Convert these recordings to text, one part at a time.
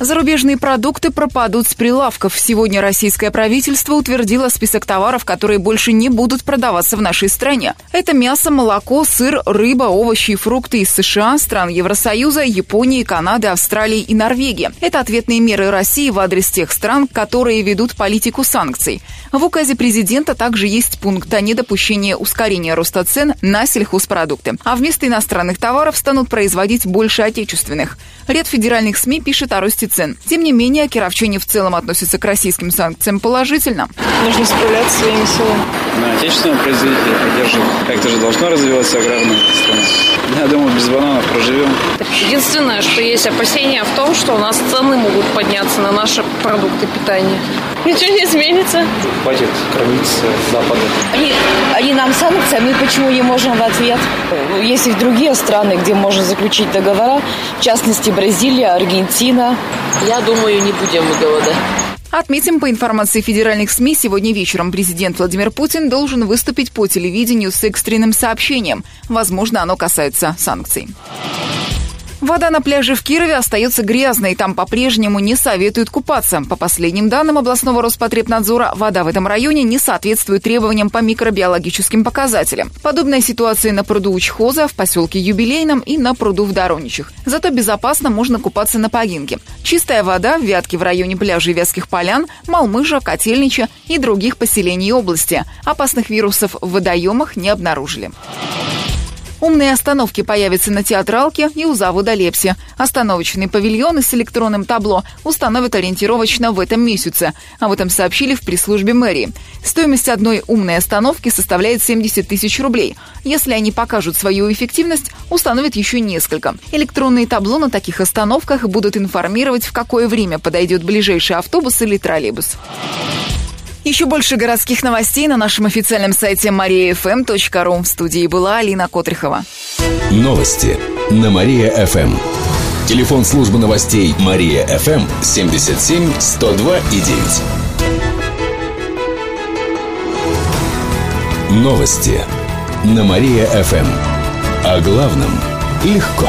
Зарубежные продукты пропадут с прилавков. Сегодня российское правительство утвердило список товаров, которые больше не будут продаваться в нашей стране. Это мясо, молоко, сыр, рыба, овощи и фрукты из США, стран Евросоюза, Японии, Канады, Австралии и Норвегии. Это ответные меры России в адрес тех стран, которые ведут политику санкций. В указе президента также есть пункт о недопущении ускорения роста цен на сельхозпродукты. А вместо иностранных товаров станут производить больше отечественных. Ряд федеральных СМИ пишет о росте цен. Тем не менее, кировчане в целом относятся к российским санкциям положительно. Нужно справляться своими силами. На отечественного производителя поддерживать. Как-то же должно развиваться аграрная страна. Я думаю, без бананов проживем. Единственное, что есть опасения в том, что у нас цены могут подняться на наши продукты питания. Ничего не изменится. Хватит кормиться Запада. Они, они нам санкции, а мы почему не можем в ответ? Есть и другие страны, где можно заключить договора, в частности Бразилия, Аргентина. Я думаю, не будем мы голодать. Отметим, по информации федеральных СМИ, сегодня вечером президент Владимир Путин должен выступить по телевидению с экстренным сообщением. Возможно, оно касается санкций. Вода на пляже в Кирове остается грязной, там по-прежнему не советуют купаться. По последним данным областного Роспотребнадзора, вода в этом районе не соответствует требованиям по микробиологическим показателям. Подобная ситуация на пруду Учхоза, в поселке Юбилейном и на пруду в Дороничах. Зато безопасно можно купаться на Погинке. Чистая вода в Вятке в районе пляжей Вятских полян, Малмыжа, Котельнича и других поселений области. Опасных вирусов в водоемах не обнаружили. Умные остановки появятся на театралке и у завода Лепси. Остановочные павильоны с электронным табло установят ориентировочно в этом месяце. Об этом сообщили в пресс-службе мэрии. Стоимость одной умной остановки составляет 70 тысяч рублей. Если они покажут свою эффективность, установят еще несколько. Электронные табло на таких остановках будут информировать, в какое время подойдет ближайший автобус или троллейбус. Еще больше городских новостей на нашем официальном сайте mariafm.ru. В студии была Алина Котрихова. Новости на Мария-ФМ. Телефон службы новостей Мария-ФМ 77 102 и 9. Новости на Мария-ФМ. О главном легко.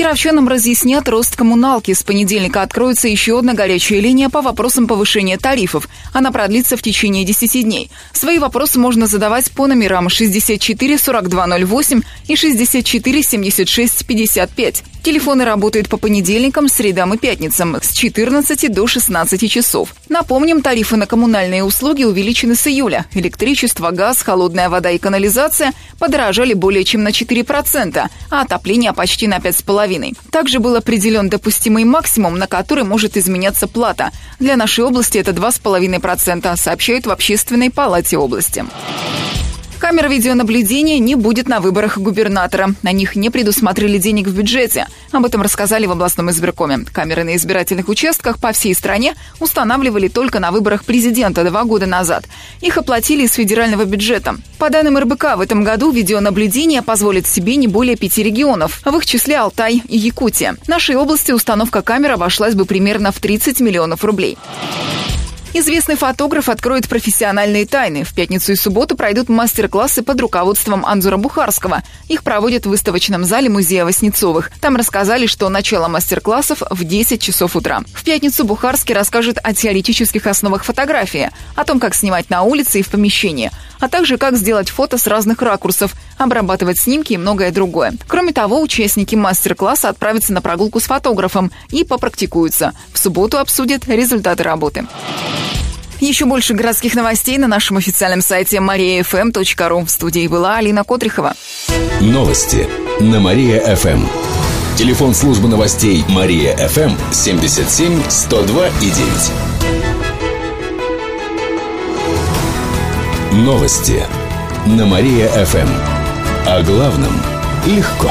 Кировчанам разъяснят рост коммуналки. С понедельника откроется еще одна горячая линия по вопросам повышения тарифов. Она продлится в течение 10 дней. Свои вопросы можно задавать по номерам 64 4208 и 64 76 55. Телефоны работают по понедельникам, средам и пятницам с 14 до 16 часов. Напомним, тарифы на коммунальные услуги увеличены с июля. Электричество, газ, холодная вода и канализация подорожали более чем на 4%, а отопление почти на 5,5%. Также был определен допустимый максимум, на который может изменяться плата. Для нашей области это 2,5%, сообщают в Общественной палате области. Камер видеонаблюдения не будет на выборах губернатора. На них не предусмотрели денег в бюджете. Об этом рассказали в областном избиркоме. Камеры на избирательных участках по всей стране устанавливали только на выборах президента два года назад. Их оплатили из федерального бюджета. По данным РБК, в этом году видеонаблюдение позволит себе не более пяти регионов, в их числе Алтай и Якутия. В нашей области установка камер обошлась бы примерно в 30 миллионов рублей. Известный фотограф откроет профессиональные тайны. В пятницу и субботу пройдут мастер-классы под руководством Анзура Бухарского. Их проводят в выставочном зале музея Васнецовых. Там рассказали, что начало мастер-классов в 10 часов утра. В пятницу Бухарский расскажет о теоретических основах фотографии, о том, как снимать на улице и в помещении, а также как сделать фото с разных ракурсов, обрабатывать снимки и многое другое. Кроме того, участники мастер-класса отправятся на прогулку с фотографом и попрактикуются. В субботу обсудят результаты работы. Еще больше городских новостей на нашем официальном сайте mariafm.ru. В студии была Алина Котрихова. Новости на Мария-ФМ. Телефон службы новостей Мария-ФМ 77 102 и 9. Новости на Мария-ФМ. О главном легко.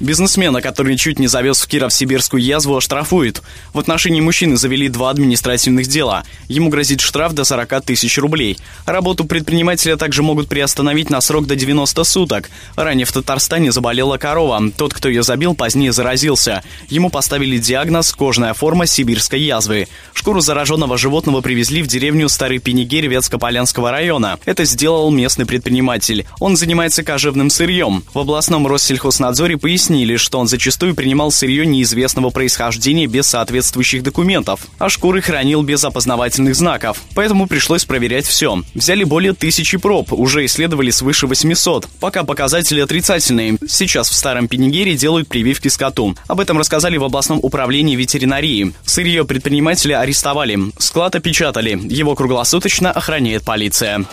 Бизнесмена, который чуть не завез в Киров сибирскую язву, оштрафуют. В отношении мужчины завели два административных дела. Ему грозит штраф до 40 тысяч рублей. Работу предпринимателя также могут приостановить на срок до 90 суток. Ранее в Татарстане заболела корова. Тот, кто ее забил, позднее заразился. Ему поставили диагноз «кожная форма сибирской язвы». Шкуру зараженного животного привезли в деревню Старый Пенигерь Ветско-Полянского района. Это сделал местный предприниматель. Он занимается кожевным сырьем. В областном Россельхознадзоре пояснили, объяснили, что он зачастую принимал сырье неизвестного происхождения без соответствующих документов, а шкуры хранил без опознавательных знаков. Поэтому пришлось проверять все. Взяли более тысячи проб, уже исследовали свыше 800. Пока показатели отрицательные. Сейчас в Старом Пенигере делают прививки скоту. Об этом рассказали в областном управлении ветеринарии. Сырье предпринимателя арестовали. Склад опечатали. Его круглосуточно охраняет полиция.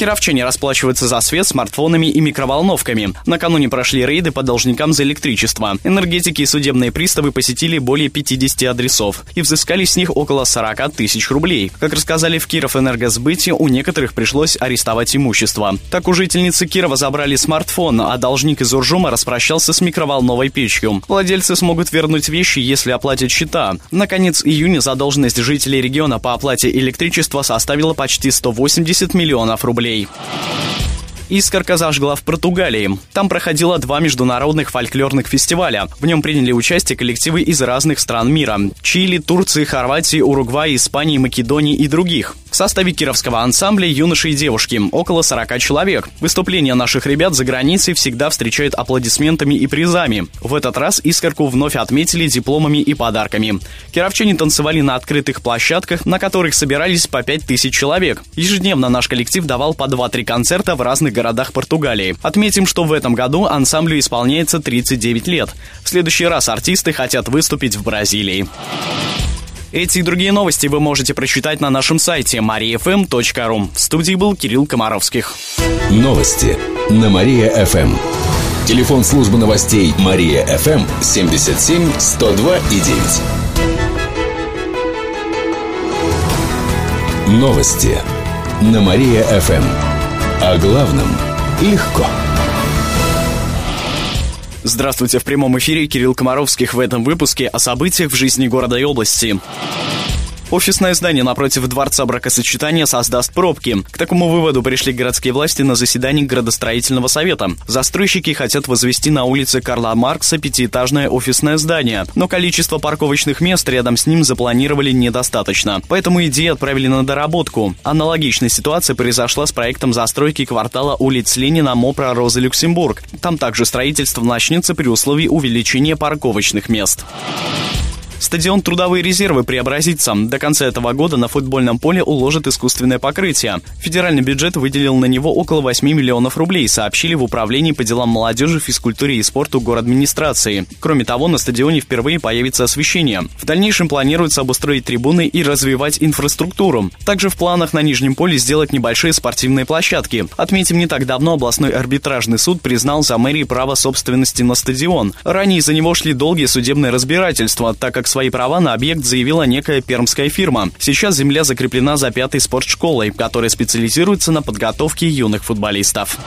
Кировчане расплачиваются за свет смартфонами и микроволновками. Накануне прошли рейды по должникам за электричество. Энергетики и судебные приставы посетили более 50 адресов и взыскали с них около 40 тысяч рублей. Как рассказали в Киров энергосбыте, у некоторых пришлось арестовать имущество. Так у жительницы Кирова забрали смартфон, а должник из Уржума распрощался с микроволновой печью. Владельцы смогут вернуть вещи, если оплатят счета. Наконец июня задолженность жителей региона по оплате электричества составила почти 180 миллионов рублей рублей. Искорка зажгла в Португалии. Там проходило два международных фольклорных фестиваля. В нем приняли участие коллективы из разных стран мира. Чили, Турции, Хорватии, Уругваи, Испании, Македонии и других. В составе кировского ансамбля юноши и девушки, около 40 человек. Выступления наших ребят за границей всегда встречают аплодисментами и призами. В этот раз Искорку вновь отметили дипломами и подарками. Кировчане танцевали на открытых площадках, на которых собирались по 5000 человек. Ежедневно наш коллектив давал по 2-3 концерта в разных городах Португалии. Отметим, что в этом году ансамблю исполняется 39 лет. В следующий раз артисты хотят выступить в Бразилии. Эти и другие новости вы можете прочитать на нашем сайте mariafm.ru. В студии был Кирилл Комаровских. Новости на Мария-ФМ. Телефон службы новостей Мария-ФМ 77 102 и 9. Новости на Мария-ФМ. О главном легко. Здравствуйте, в прямом эфире Кирилл Комаровских в этом выпуске о событиях в жизни города и области. Офисное здание напротив Дворца бракосочетания создаст пробки. К такому выводу пришли городские власти на заседании градостроительного совета. Застройщики хотят возвести на улице Карла Маркса пятиэтажное офисное здание, но количество парковочных мест рядом с ним запланировали недостаточно. Поэтому идею отправили на доработку. Аналогичная ситуация произошла с проектом застройки квартала улиц Ленина, Мопра, Роза, Люксембург. Там также строительство начнется при условии увеличения парковочных мест. Стадион «Трудовые резервы» преобразится. До конца этого года на футбольном поле уложат искусственное покрытие. Федеральный бюджет выделил на него около 8 миллионов рублей, сообщили в Управлении по делам молодежи, физкультуре и спорту администрации. Кроме того, на стадионе впервые появится освещение. В дальнейшем планируется обустроить трибуны и развивать инфраструктуру. Также в планах на Нижнем поле сделать небольшие спортивные площадки. Отметим, не так давно областной арбитражный суд признал за мэрией право собственности на стадион. Ранее за него шли долгие судебные разбирательства, так как свои права на объект заявила некая пермская фирма. Сейчас земля закреплена за пятой спортшколой, которая специализируется на подготовке юных футболистов.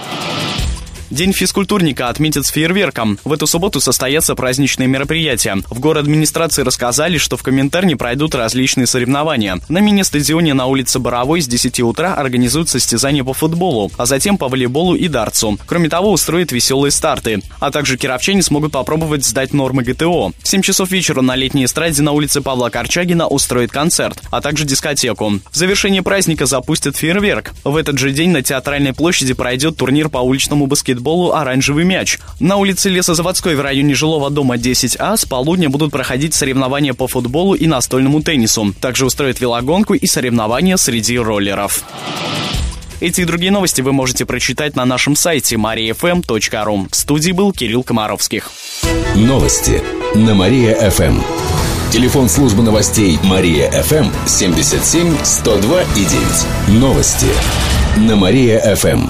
День физкультурника отметят с фейерверком. В эту субботу состоятся праздничные мероприятия. В город администрации рассказали, что в Коминтерне пройдут различные соревнования. На мини-стадионе на улице Боровой с 10 утра организуют состязания по футболу, а затем по волейболу и дартсу. Кроме того, устроят веселые старты. А также кировчане смогут попробовать сдать нормы ГТО. В 7 часов вечера на летней эстраде на улице Павла Корчагина устроят концерт, а также дискотеку. В завершение праздника запустят фейерверк. В этот же день на Театральной площади пройдет турнир по уличному баскетболу баскетболу «Оранжевый мяч». На улице Лесозаводской в районе жилого дома 10А с полудня будут проходить соревнования по футболу и настольному теннису. Также устроят велогонку и соревнования среди роллеров. Эти и другие новости вы можете прочитать на нашем сайте mariafm.ru. В студии был Кирилл Комаровских. Новости на Мария-ФМ. Телефон службы новостей Мария-ФМ 77 102 и 9. Новости на Мария-ФМ.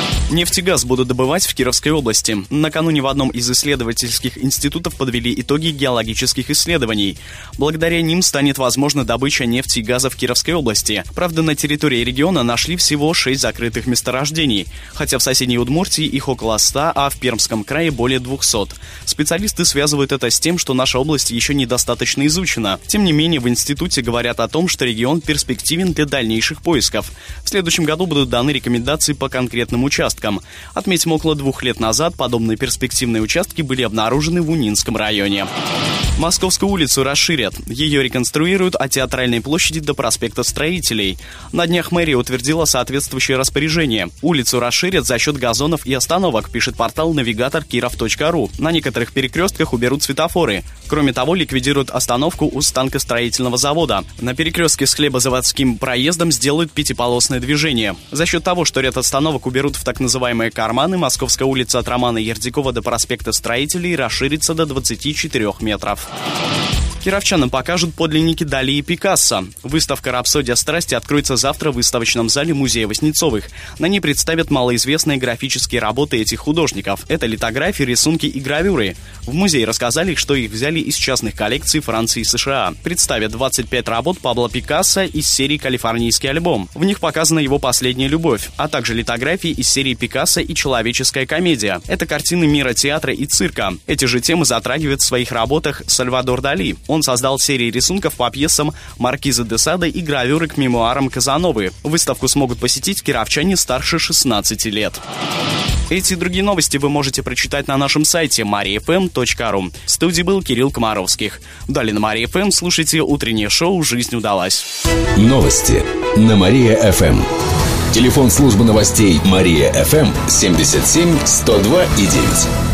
Нефть и газ будут добывать в Кировской области. Накануне в одном из исследовательских институтов подвели итоги геологических исследований. Благодаря ним станет возможна добыча нефти и газа в Кировской области. Правда, на территории региона нашли всего 6 закрытых месторождений, хотя в соседней Удмуртии их около 100, а в Пермском крае более 200. Специалисты связывают это с тем, что наша область еще недостаточно изучена. Тем не менее, в институте говорят о том, что регион перспективен для дальнейших поисков. В следующем году будут даны рекомендации по конкретным участкам участкам. Отметим, около двух лет назад подобные перспективные участки были обнаружены в Унинском районе. Московскую улицу расширят. Ее реконструируют от Театральной площади до проспекта Строителей. На днях мэрия утвердила соответствующее распоряжение. Улицу расширят за счет газонов и остановок, пишет портал навигатор киров.ру. На некоторых перекрестках уберут светофоры. Кроме того, ликвидируют остановку у станкостроительного завода. На перекрестке с хлебозаводским проездом сделают пятиполосное движение. За счет того, что ряд остановок уберут в так называемые карманы, Московская улица от Романа Ердикова до проспекта Строителей расширится до 24 метров. Кировчанам покажут подлинники Дали и Пикассо. Выставка «Рапсодия страсти» откроется завтра в выставочном зале Музея Воснецовых. На ней представят малоизвестные графические работы этих художников. Это литографии, рисунки и гравюры. В музее рассказали, что их взяли из частных коллекций Франции и США. Представят 25 работ Пабло Пикассо из серии «Калифорнийский альбом». В них показана его последняя любовь, а также литографии из серии Пикассо и «Человеческая комедия». Это картины мира театра и цирка. Эти же темы затрагивает в своих работах Сальвадор Дали. Он создал серии рисунков по пьесам Маркиза де Сада и гравюры к мемуарам Казановы. Выставку смогут посетить кировчане старше 16 лет. Эти и другие новости вы можете прочитать на нашем сайте mariafm.ru. В студии был Кирилл Комаровских. Далее на Мария ФМ слушайте утреннее шоу «Жизнь удалась». Новости на Мария-ФМ. Телефон службы новостей Мария-ФМ 77 102 и 9.